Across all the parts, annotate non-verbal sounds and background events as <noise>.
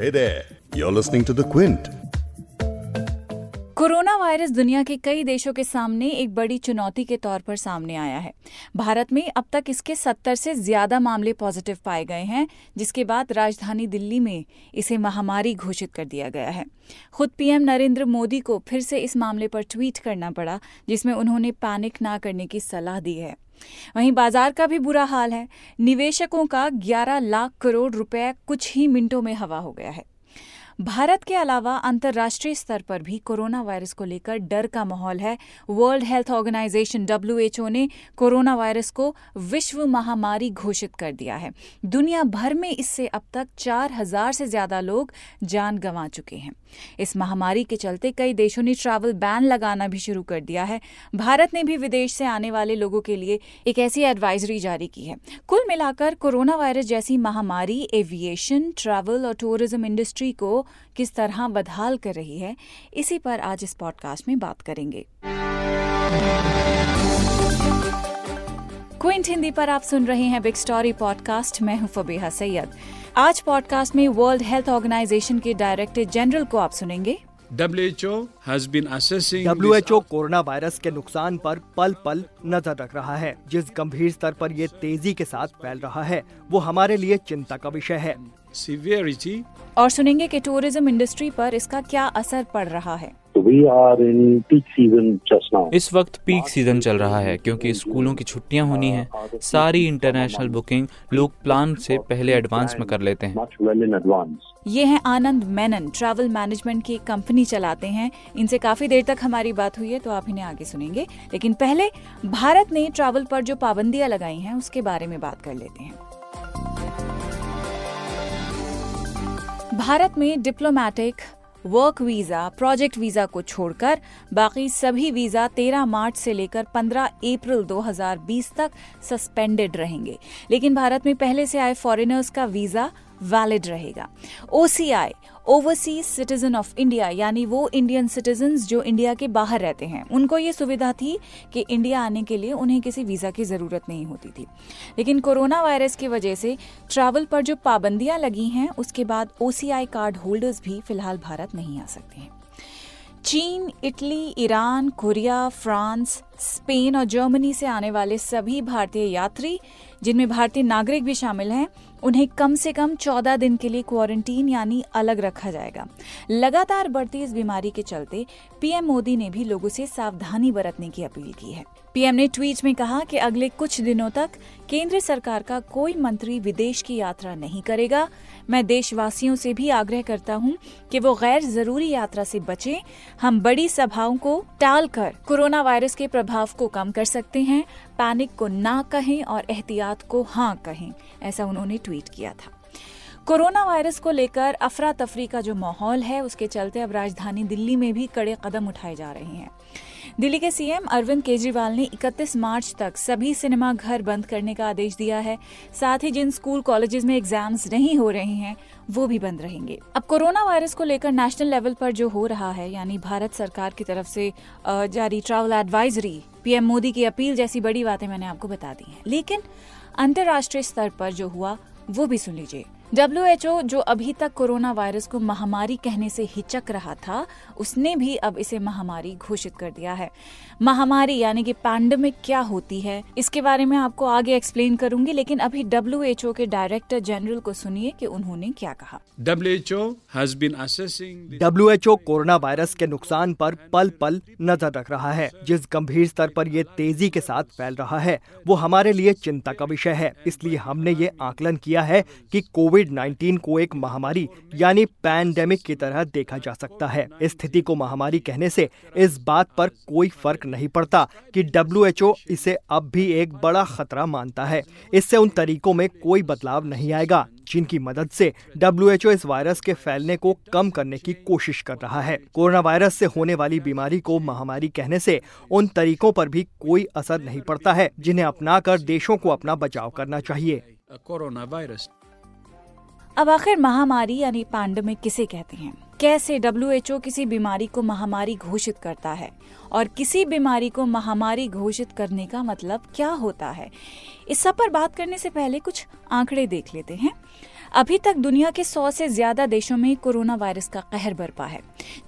Hey there, you're listening to The Quint. Corona virus दुनिया के कई देशों के सामने एक बड़ी चुनौती के तौर पर सामने आया है। भारत में अब तक इसके 70 से ज़्यादा मामले पॉजिटिव पाए गए हैं जिसके बाद राजधानी दिल्ली में इसे महामारी घोषित कर दिया गया है। खुद पीएम नरेंद्र मोदी को फिर से इस मामले पर ट्वीट करना पड़ा जिसमें उन्होंने पैनिक ना करने की सलाह दी है। वहीं बाज़ार का भी बुरा हाल है। निवेशकों का 11 लाख करोड़ रुपए कुछ ही मिनटों में हवा हो गया है। भारत के अलावा अंतर्राष्ट्रीय स्तर पर भी कोरोना वायरस को लेकर डर का माहौल है। वर्ल्ड हेल्थ ऑर्गेनाइजेशन डब्ल्यूएचओ ने कोरोना वायरस को विश्व महामारी घोषित कर दिया है। दुनिया भर में इससे अब तक चार हज़ार से ज़्यादा लोग जान गंवा चुके हैं। इस महामारी के चलते कई देशों ने ट्रैवल बैन लगाना भी शुरू कर दिया है। भारत ने भी विदेश से आने वाले लोगों के लिए एक ऐसी एडवाइजरी जारी की है। कुल मिलाकर कोरोना वायरस जैसी महामारी एविएशन ट्रैवल और टूरिज़्म इंडस्ट्री को किस तरह बदहाल कर रही है, इसी पर आज इस पॉडकास्ट में बात करेंगे। क्विंट हिंदी पर आप सुन रहे हैं बिग स्टोरी पॉडकास्ट। मैं हूँ फबीहा सैयद। आज पॉडकास्ट में वर्ल्ड हेल्थ ऑर्गेनाइजेशन के डायरेक्टर जनरल को आप सुनेंगे। WHO has been assessing WHO corona virus के नुकसान पर पल पल नज़र रख रहा है। जिस गंभीर स्तर पर ये तेज़ी के साथ फैल रहा है वो हमारे लिए चिंता का विषय है। severity और सुनेंगे कि टूरिज़्म इंडस्ट्री पर इसका क्या असर पड़ रहा है। So we are in peak season just now. इस वक्त पीक सीज़न चल रहा है क्योंकि स्कूलों की छुट्टियाँ होनी है। सारी इंटरनेशनल बुकिंग लोग प्लान से पहले एडवांस में कर लेते हैं. ये हैं आनंद मेनन ट्रैवल मैनेजमेंट की कंपनी चलाते हैं। इनसे काफ़ी देर तक हमारी बात हुई है तो आप इन्हें आगे सुनेंगे। लेकिन पहले भारत ने ट्रैवल पर जो पाबंदियाँ लगाई हैं उसके बारे में बात कर लेते हैं। भारत में diplomatic work visa project visa को छोड़कर, बाकी सभी वीज़ा 13 मार्च से लेकर 15 अप्रैल 2020 तक सस्पेंडेड रहेंगे। लेकिन भारत में पहले से आए फॉरेनर्स का वीज़ा वैलिड रहेगा। OCI overseas citizen of India यानी वो इंडियन सिटीजन जो इंडिया के बाहर रहते हैं, उनको ये सुविधा थी कि इंडिया आने के लिए उन्हें किसी वीज़ा की ज़रूरत नहीं होती थी। लेकिन कोरोना वायरस की वजह से ट्रैवल पर जो पाबंदियाँ लगी हैं, उसके बाद ओसीआई कार्ड होल्डर्स भी फ़िलहाल भारत नहीं आ सकते हैं। चीन, Italy, Iran, Korea, France, Spain और जर्मनी से आने वाले सभी भारतीय यात्री, जिनमें भारतीय नागरिक भी शामिल हैं उन्हें कम से कम 14 दिन के लिए क्वारंटीन यानी अलग रखा जाएगा। लगातार बढ़ती इस बीमारी के चलते पीएम मोदी ने भी लोगों से सावधानी बरतने की अपील की है। पीएम ने ट्वीट में कहा कि अगले कुछ दिनों तक केंद्र सरकार का कोई मंत्री विदेश की यात्रा नहीं करेगा। मैं देशवासियों से भी आग्रह करता हूँ कि वो गैर ज़रूरी यात्रा से बचें। हम बड़ी सभाओं को टालकर कोरोना वायरस के प्रभाव को कम कर सकते हैं। पैनिक को ना कहें और एहतियात को हाँ कहें, ऐसा उन्होंने ट्वीट किया था। कोरोना वायरस को लेकर अफरा तफरी का जो माहौल है, उसके चलते अब राजधानी दिल्ली में भी कड़े कदम उठाए जा रहे हैं। दिल्ली के सीएम अरविंद केजरीवाल ने 31 मार्च तक सभी सिनेमा घर बंद करने का आदेश दिया है। साथ ही जिन स्कूल, कॉलेजेस में एग्ज़ाम्स नहीं हो रहे हैं, वो भी बंद रहेंगे। अब कोरोना वायरस को लेकर नेशनल लेवल पर जो हो रहा है, यानी भारत सरकार की तरफ़ से जारी ट्रैवल एडवाइजरी पीएम मोदी की अपील जैसी बड़ी बातें मैंने आपको बता दी हैं। लेकिन अंतर्राष्ट्रीय स्तर पर जो हुआ, वो भी सुन लीजिए। डब्ल्यूएचओ जो अभी तक कोरोना वायरस को महामारी कहने से हिचक रहा था उसने भी अब इसे महामारी घोषित कर दिया है। महामारी यानी कि पैंडमिक क्या होती है इसके बारे में आपको आगे एक्सप्लेन करूँगी लेकिन अभी डब्ल्यूएचओ के डायरेक्टर जनरल को सुनिए कि उन्होंने क्या कहा। WHO has been assessing the WHO corona virus के नुकसान पर पल पल नज़र रख रहा है। जिस गंभीर स्तर पर ये तेज़ी के साथ फैल रहा है वो हमारे लिए चिंता का विषय है। इसलिए हमने ये आकलन किया है कि कोविड 19 को एक महामारी यानी पैंडेमिक की तरह देखा जा सकता है। इस स्थिति को महामारी कहने से इस बात पर कोई फ़र्क नहीं पड़ता कि डब्ल्यूएचओ इसे अब भी एक बड़ा खतरा मानता है। इससे उन तरीकों में कोई बदलाव नहीं आएगा, जिनकी मदद से डब्ल्यूएचओ इस वायरस के फैलने को कम करने की कोशिश कर रहा है। कोरोना वायरस से होने वाली बीमारी को महामारी कहने से उन तरीकों पर भी कोई असर नहीं पड़ता है, जिन्हें अपनाकर देशों को अपना बचाव करना चाहिए। Corona coronavirus. अब आखिर महामारी यानी पैंडमिक किसे कहते हैं? कैसे डब्ल्यूएचओ किसी बीमारी को महामारी घोषित करता है? और किसी बीमारी को महामारी घोषित करने का मतलब क्या होता है? इस सब पर बात करने से पहले कुछ आंकड़े देख लेते हैं। अभी तक दुनिया के सौ से ज़्यादा देशों में कोरोना वायरस का कहर बरपा है।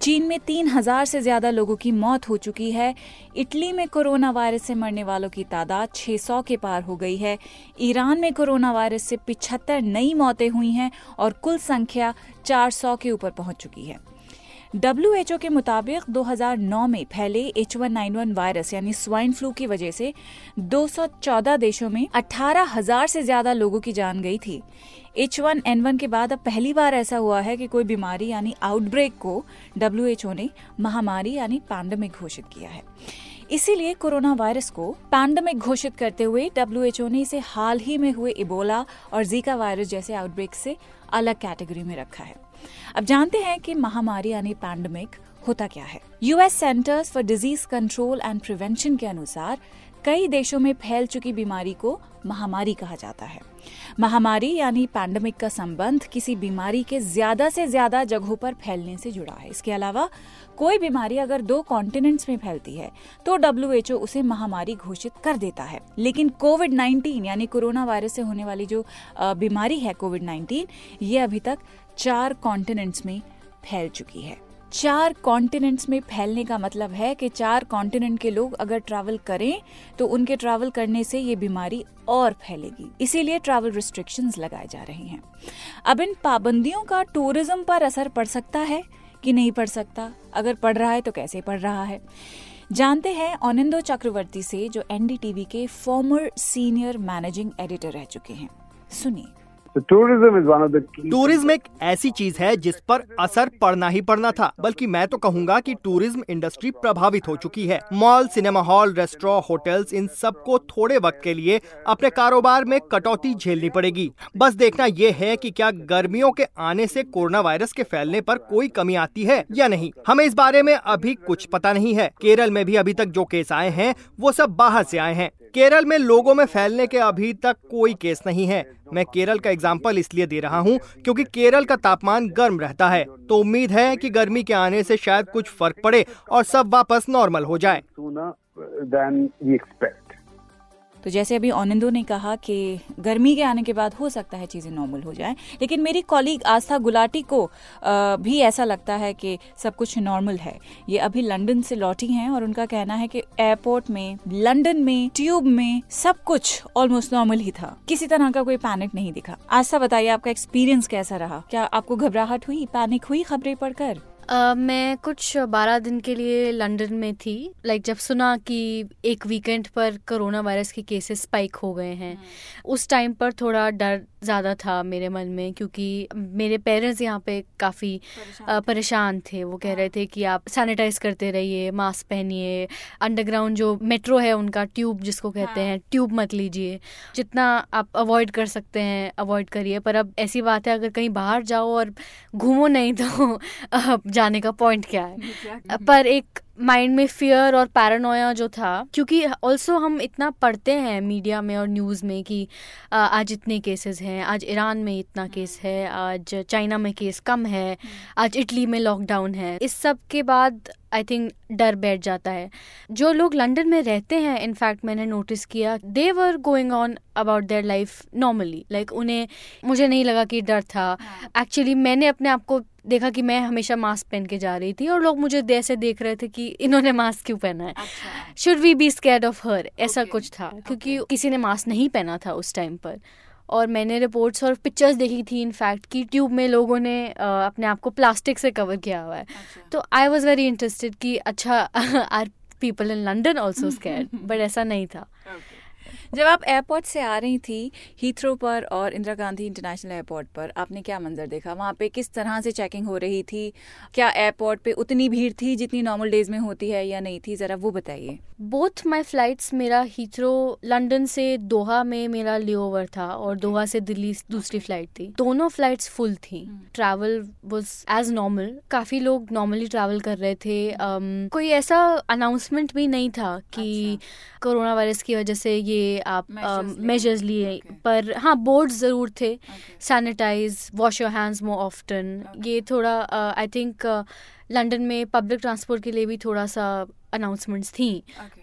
चीन में तीन हज़ार से ज़्यादा लोगों की मौत हो चुकी है। इटली में कोरोना वायरस से मरने वालों की तादाद 600 के पार हो गई है। ईरान में कोरोना वायरस से पिछहत्तर नई मौतें हुई हैं और कुल संख्या 400 के ऊपर पहुँच चुकी है। डब्ल्यूएचओ के मुताबिक 2009 में फैले H1N1 वायरस यानी स्वाइन फ्लू की वजह से 214 देशों में 18,000 से ज़्यादा लोगों की जान गई थी। H1N1 के बाद अब पहली बार ऐसा हुआ है कि कोई बीमारी यानी आउटब्रेक को डब्ल्यूएचओ ने महामारी यानी पैंडमिक घोषित किया है। इसीलिए कोरोना वायरस को पैंडमिक घोषित करते हुए डब्ल्यूएचओ ने इसे हाल ही में हुए इबोला और जीका वायरस जैसे आउटब्रेक से अलग कैटेगरी में रखा है। अब जानते हैं कि महामारी यानी पैंडमिक होता क्या है। US centres for disease control and prevention के अनुसार कई देशों में फैल चुकी बीमारी को महामारी कहा जाता है। महामारी यानी पैंडमिक का संबंध किसी बीमारी के ज़्यादा से ज़्यादा जगहों पर फैलने से जुड़ा है। इसके अलावा कोई बीमारी अगर दो कॉन्टिनेंट्स में फैलती है तो डब्ल्यूएचओ उसे महामारी घोषित कर देता है। लेकिन कोविड 19 यानी कोरोना वायरस से होने वाली जो बीमारी है कोविड 19 ये अभी तक चार कॉन्टिनेंट्स में फैल चुकी है। चार कॉन्टिनेंट्स में फैलने का मतलब है कि चार कॉन्टिनेंट के लोग अगर ट्रैवल करें तो उनके ट्रैवल करने से ये बीमारी और फैलेगी। इसीलिए ट्रैवल रिस्ट्रिक्शंस लगाए जा रहे हैं। अब इन पाबंदियों का टूरिज़्म पर असर पड़ सकता है कि नहीं पड़ सकता? अगर पड़ रहा है तो कैसे पड़ रहा है? जानते हैं आनंदो चक्रवर्ती से जो एनडीटीवी के फॉर्मर सीनियर मैनेजिंग एडिटर रह चुके हैं। सुनिए। टूरिज़्म टूरिज़्म एक ऐसी चीज़ है जिस पर असर पड़ना ही पड़ना था बल्कि मैं तो कहूँगा कि टूरिज़्म इंडस्ट्री प्रभावित हो चुकी है। Mall cinema hall restaurant hotels इन सबको थोड़े वक्त के लिए अपने कारोबार में कटौती झेलनी पड़ेगी। बस देखना ये है कि क्या गर्मियों के आने से कोरोना वायरस के फैलने पर कोई कमी आती है या नहीं। हमें इस बारे में अभी कुछ पता नहीं है। केरल में भी अभी तक जो केस आए हैं वो सब बाहर से आए हैं। केरल में लोगों में फैलने के अभी तक कोई केस नहीं है। मैं केरल का एग्ज़ाम्पल इसलिए दे रहा हूँ क्योंकि केरल का तापमान गर्म रहता है तो उम्मीद है कि गर्मी के आने से शायद कुछ फ़र्क पड़े और सब वापस नॉर्मल हो जाए। तो जैसे अभी आनंदो ने कहा कि गर्मी के आने के बाद हो सकता है चीज़ें नॉर्मल हो जाएँ, लेकिन मेरी कॉलीग आस्था गुलाटी को भी ऐसा लगता है कि सब कुछ नॉर्मल है। ये अभी लंदन से लौटी हैं और उनका कहना है कि एयरपोर्ट में, लंदन में ट्यूब में सब कुछ ऑलमोस्ट नॉर्मल ही था। किसी तरह का कोई पैनिक नहीं दिखा। आस्था, बताइए आपका एक्सपीरियंस कैसा रहा? क्या आपको घबराहट हुई? पैनिक हुई खबरें पढ़कर? Uh, मैं कुछ बारह दिन के लिए लंदन में थी। लाइक like, जब सुना कि एक वीकेंड पर कोरोना वायरस के केसेस स्पाइक हो गए हैं हम्म। उस टाइम पर थोड़ा डर ज़्यादा था मेरे मन में क्योंकि मेरे पेरेंट्स यहाँ पे काफ़ी परेशान थे। वो कह रहे थे कि आप सैनिटाइज करते रहिए मास्क पहनिए अंडरग्राउंड जो मेट्रो है उनका ट्यूब जिसको कहते हाँ। हैं ट्यूब मत लीजिए। जितना आप अवॉइड कर सकते हैं अवॉइड करिए। पर अब ऐसी बात है अगर कहीं बाहर जाओ और घूमो नहीं तो <laughs> जाने का पॉइंट क्या है? पर एक माइंड में फियर और पैरानोया जो था क्योंकि ऑल्सो हम इतना पढ़ते हैं मीडिया में और न्यूज़ में कि आज इतने केसेस हैं आज ईरान में इतना केस है आज चाइना में केस कम है आज इटली में लॉकडाउन है। इस सब के बाद आई थिंक डर बैठ जाता है। जो लोग लंदन में रहते हैं इनफैक्ट मैंने नोटिस किया they were going on about their life normally like उन्हें मुझे नहीं लगा कि डर था। एक्चुअली हाँ। मैंने अपने आप को देखा कि मैं हमेशा मास्क पहन के जा रही थी और लोग मुझे ऐसे देख रहे थे कि इन्होंने मास्क क्यों पहना है। Should we be scared of हर ऐसा कुछ था क्योंकि किसी ने मास्क नहीं पहना था उस टाइम पर। और मैंने रिपोर्ट्स और पिक्चर्स देखी थी इनफैक्ट कि ट्यूब में लोगों ने अपने आप को प्लास्टिक से कवर किया हुआ है। अच्छा। तो आई वॉज़ वेरी इंटरेस्टेड कि अच्छा are people in London also scared but ऐसा नहीं था। जब आप एयरपोर्ट से आ रही थी हीथ्रो पर और इंदिरा गांधी इंटरनेशनल एयरपोर्ट पर आपने क्या मंजर देखा? वहाँ पे किस तरह से चेकिंग हो रही थी? क्या एयरपोर्ट पे उतनी भीड़ थी जितनी नॉर्मल डेज़ में होती है या नहीं थी? जरा वो बताइए। बोथ माई फ्लाइट्स मेरा हीथ्रो लंडन से दोहा में मेरा लेओवर था और दोहा से दिल्ली दूसरी फ़्लाइट थी। दोनों फ्लाइट्स फुल थी। ट्रैवल वॉज़ एज नॉर्मल काफ़ी लोग नॉर्मली ट्रैवल कर रहे थे। Um, कोई ऐसा अनाउंसमेंट भी नहीं था कि कोरोना अच्छा। वायरस की वजह से ये आप मेजर्स uh, लिए। पर हाँ बोर्ड ज़रूर थे। Sanitize wash your hands more often ये थोड़ा आई थिंक लंदन में पब्लिक ट्रांसपोर्ट के लिए भी थोड़ा सा अनाउंसमेंट्स थी।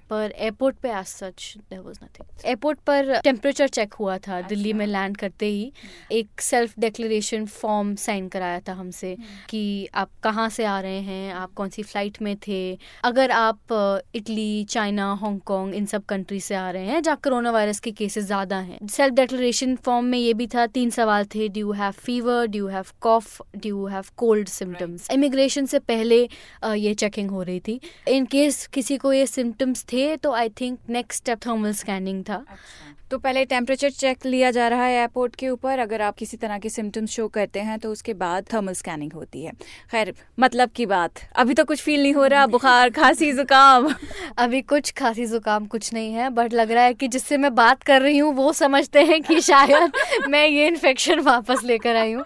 पर एयरपोर्ट पे as such there was nothing airport पर टेम्परेचर चेक हुआ था अच्छा। दिल्ली में लैंड करते ही। एक सेल्फ डिक्लेरेशन फॉर्म साइन कराया था हमसे हम्म। कि आप कहाँ से आ रहे हैं आप कौन सी फ़्लाइट में थे? अगर आप इटली चाइना हांगकांग इन सब कंट्री से आ रहे हैं जहाँ कोरोना वायरस के केसेस ज़्यादा हैं। सेल्फ डिक्लेरेशन फॉर्म में ये भी था तीन सवाल थे do you have fever do you have cough do you have cold symptoms immigration से पहले ये चेकिंग हो रही थी। इन केस किसी को ये सिम्टम्स थे तो I think next step thermal scanning था अच्छा। तो पहले टेम्परेचर चेक लिया जा रहा है एयरपोर्ट के ऊपर। अगर आप किसी तरह के सिम्टम्स शो करते हैं तो उसके बाद थर्मल स्कैनिंग होती है। खैर मतलब की बात अभी तो कुछ फील नहीं हो रहा बुखार खांसी जुकाम। <laughs> अभी कुछ खांसी जुकाम कुछ नहीं है बट लग रहा है कि जिससे मैं बात कर रही हूँ वो समझते हैं कि शायद <laughs> मैं ये इन्फेक्शन वापस लेकर आई हूँ।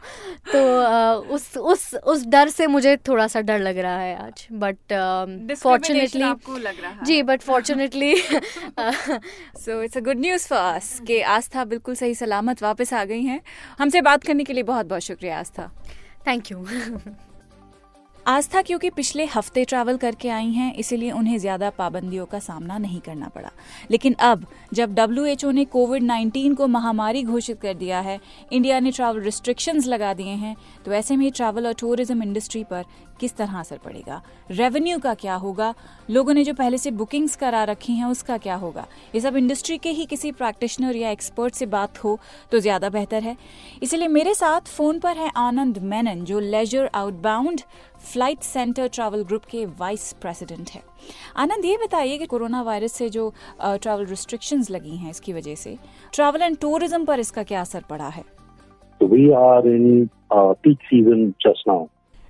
तो उस उस उस डर से मुझे थोड़ा सा डर लग रहा है आज। But fortunately ji but fortunately so it's a good news for us के आस्था बिल्कुल सही सलामत वापस आ गई हैं। हमसे बात करने के लिए बहुत बहुत शुक्रिया आस्था। थैंक यू आस्था क्योंकि पिछले हफ़्ते ट्रैवल करके आई हैं इसीलिए उन्हें ज़्यादा पाबंदियों का सामना नहीं करना पड़ा। लेकिन अब जब डब्ल्यू ने कोविड 19 को महामारी घोषित कर दिया है इंडिया ने ट्रैवल रिस्ट्रिक्शंस लगा दिए हैं तो ऐसे में ट्रैवल और टूरिज़्म इंडस्ट्री पर किस तरह असर पड़ेगा? रेवेन्यू का क्या होगा? लोगों ने जो पहले से बुकिंग्स करा रखी हैं उसका क्या होगा? ये सब इंडस्ट्री के ही किसी प्रैक्टिशनर या एक्सपर्ट से बात हो तो ज़्यादा बेहतर है। इसलिए मेरे साथ फ़ोन पर है आनंद मेनन जो leisure outbound Flight Centre Travel Group के वाइस प्रेसिडेंट है। आनंद ये बताइए कि कोरोना वायरस से जो ट्रैवल रिस्ट्रिक्शंस लगी हैं इसकी वजह से ट्रैवल एंड टूरिज़्म पर इसका क्या असर पड़ा है? We are in uh, peak season.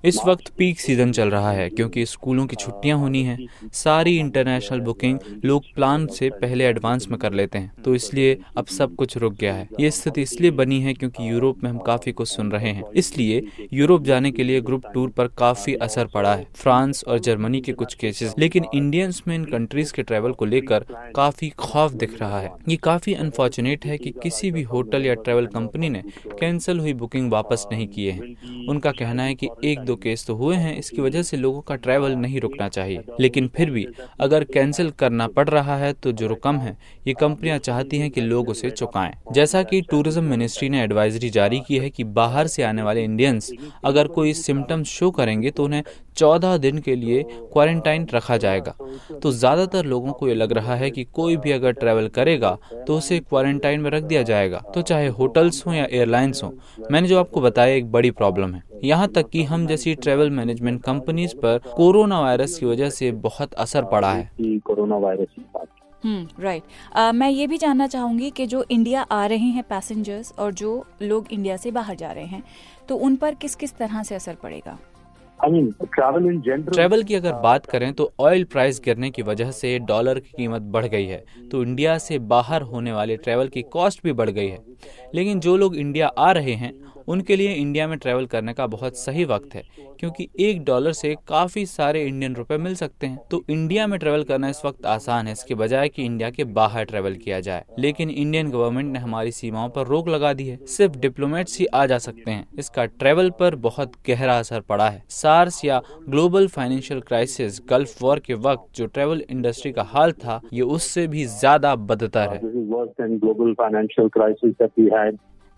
इस वक्त पीक सीज़न चल रहा है क्योंकि स्कूलों की छुट्टियाँ होनी है। सारी इंटरनेशनल बुकिंग लोग प्लान से पहले एडवांस में कर लेते हैं। तो इसलिए अब सब कुछ रुक गया है। ये स्थिति इसलिए बनी है क्योंकि यूरोप में हम काफ़ी कुछ सुन रहे हैं। इसलिए यूरोप जाने के लिए ग्रुप टूर पर काफ़ी असर पड़ा है। फ्रांस और जर्मनी के कुछ केसेस लेकिन इंडियंस में इन कंट्रीज़ के ट्रेवल को लेकर काफ़ी खौफ दिख रहा है। ये काफ़ी अनफॉर्चुनेट है कि किसी भी होटल या ट्रेवल कंपनी ने कैंसिल हुई बुकिंग वापस नहीं किए हैं। उनका कहना है कि एक दो केस तो हुए हैं, इसकी वजह से लोगों का ट्रैवल नहीं रुकना चाहिए। लेकिन फिर भी, अगर कैंसिल करना पड़ रहा है तो जो रकम है। ये कंपनियाँ चाहती हैं कि लोग उसे चुकाएँ। जैसा कि टूरिज़्म मिनिस्ट्री ने एडवाइजरी जारी की है कि बाहर से आने वाले इंडियंस अगर कोई सिम्टम्स शो करेंगे तो उन्हें चौदह दिन के लिए क्वारंटाइन रखा जाएगा। तो ज़्यादातर लोगों को ये लग रहा है कि कोई भी अगर ट्रैवल करेगा तो उसे क्वारंटाइन में रख दिया जाएगा। तो चाहे होटल्स हो या एयरलाइंस हो मैंने जो आपको बताया एक बड़ी प्रॉब्लम है। यहाँ तक कि हम जैसी ट्रेवल मैनेजमेंट कंपनीज़ पर कोरोना वायरस की वजह से बहुत असर पड़ा है। Corona virus hmm right uh, मैं ये भी जानना चाहूँगी कि जो इंडिया आ रहे हैं पैसेंजर्स और जो लोग इंडिया से बाहर जा रहे हैं तो उन पर किस किस तरह से असर पड़ेगा? ट्रेवल की अगर बात करें तो ऑयल प्राइस गिरने की वजह से डॉलर की कीमत बढ़ गई है। तो इंडिया से बाहर होने वाले ट्रैवल की कॉस्ट भी बढ़ गई है। लेकिन जो लोग इंडिया आ रहे हैं उनके लिए इंडिया में ट्रैवल करने का बहुत सही वक्त है, क्योंकि एक डॉलर से काफ़ी सारे इंडियन रुपए मिल सकते हैं। तो इंडिया में ट्रैवल करना इस वक्त आसान है, इसके बजाय कि इंडिया के बाहर ट्रैवल किया जाए। लेकिन इंडियन गवर्नमेंट ने हमारी सीमाओं पर रोक लगा दी है। सिर्फ़ डिप्लोमेट्स ही आ जा सकते हैं। इसका ट्रैवल पर बहुत गहरा असर पड़ा है। सार्स या global financial crisis Gulf War के वक्त जो ट्रैवल इंडस्ट्री का हाल था, ये उससे भी ज़्यादा बदतर है।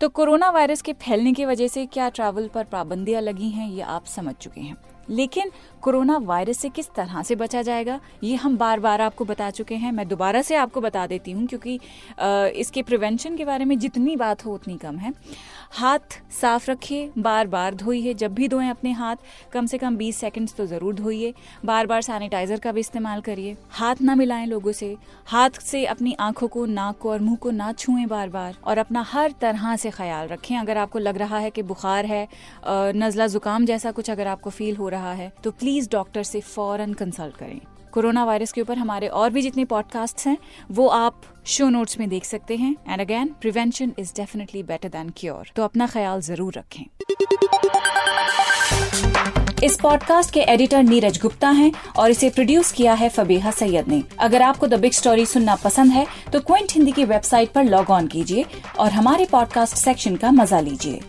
तो कोरोना वायरस के फैलने की वजह से क्या ट्रैवल पर पाबंदियाँ लगी हैं, ये आप समझ चुके हैं। लेकिन कोरोना वायरस से किस तरह से बचा जाएगा, ये हम बार बार आपको बता चुके हैं। मैं दोबारा से आपको बता देती हूँ, क्योंकि इसके प्रिवेंशन के बारे में जितनी बात हो उतनी कम है। हाथ साफ़ रखिए बार बार धोइए, जब भी धोएँ अपने हाथ, कम से कम 20 सेकंड्स तो ज़रूर धोइए। बार बार सैनिटाइजर का भी इस्तेमाल करिए। हाथ ना मिलाएँ लोगों से। हाथ से अपनी आँखों को, नाक को और मुँह को ना छुएँ बार बार और अपना हर तरह से ख्याल रखें। अगर आपको लग रहा है कि बुखार है नज़ला जुकाम जैसा कुछ अगर आपको फील हो रहा है तो प्लीज़ डॉक्टर से फ़ौरन कंसल्ट करें। कोरोना वायरस के ऊपर हमारे और भी जितने पॉडकास्ट हैं, वो आप शो नोट्स में देख सकते हैं। And again prevention is definitely better than cure तो अपना ख्याल ज़रूर रखें। इस पॉडकास्ट के एडिटर नीरज गुप्ता हैं और इसे प्रोड्यूस किया है फबीहा सैयद ने। अगर आपको द बिग स्टोरी सुनना पसंद है तो क्विंट हिंदी की वेबसाइट पर लॉग ऑन कीजिए और हमारे पॉडकास्ट सेक्शन का मज़ा लीजिए।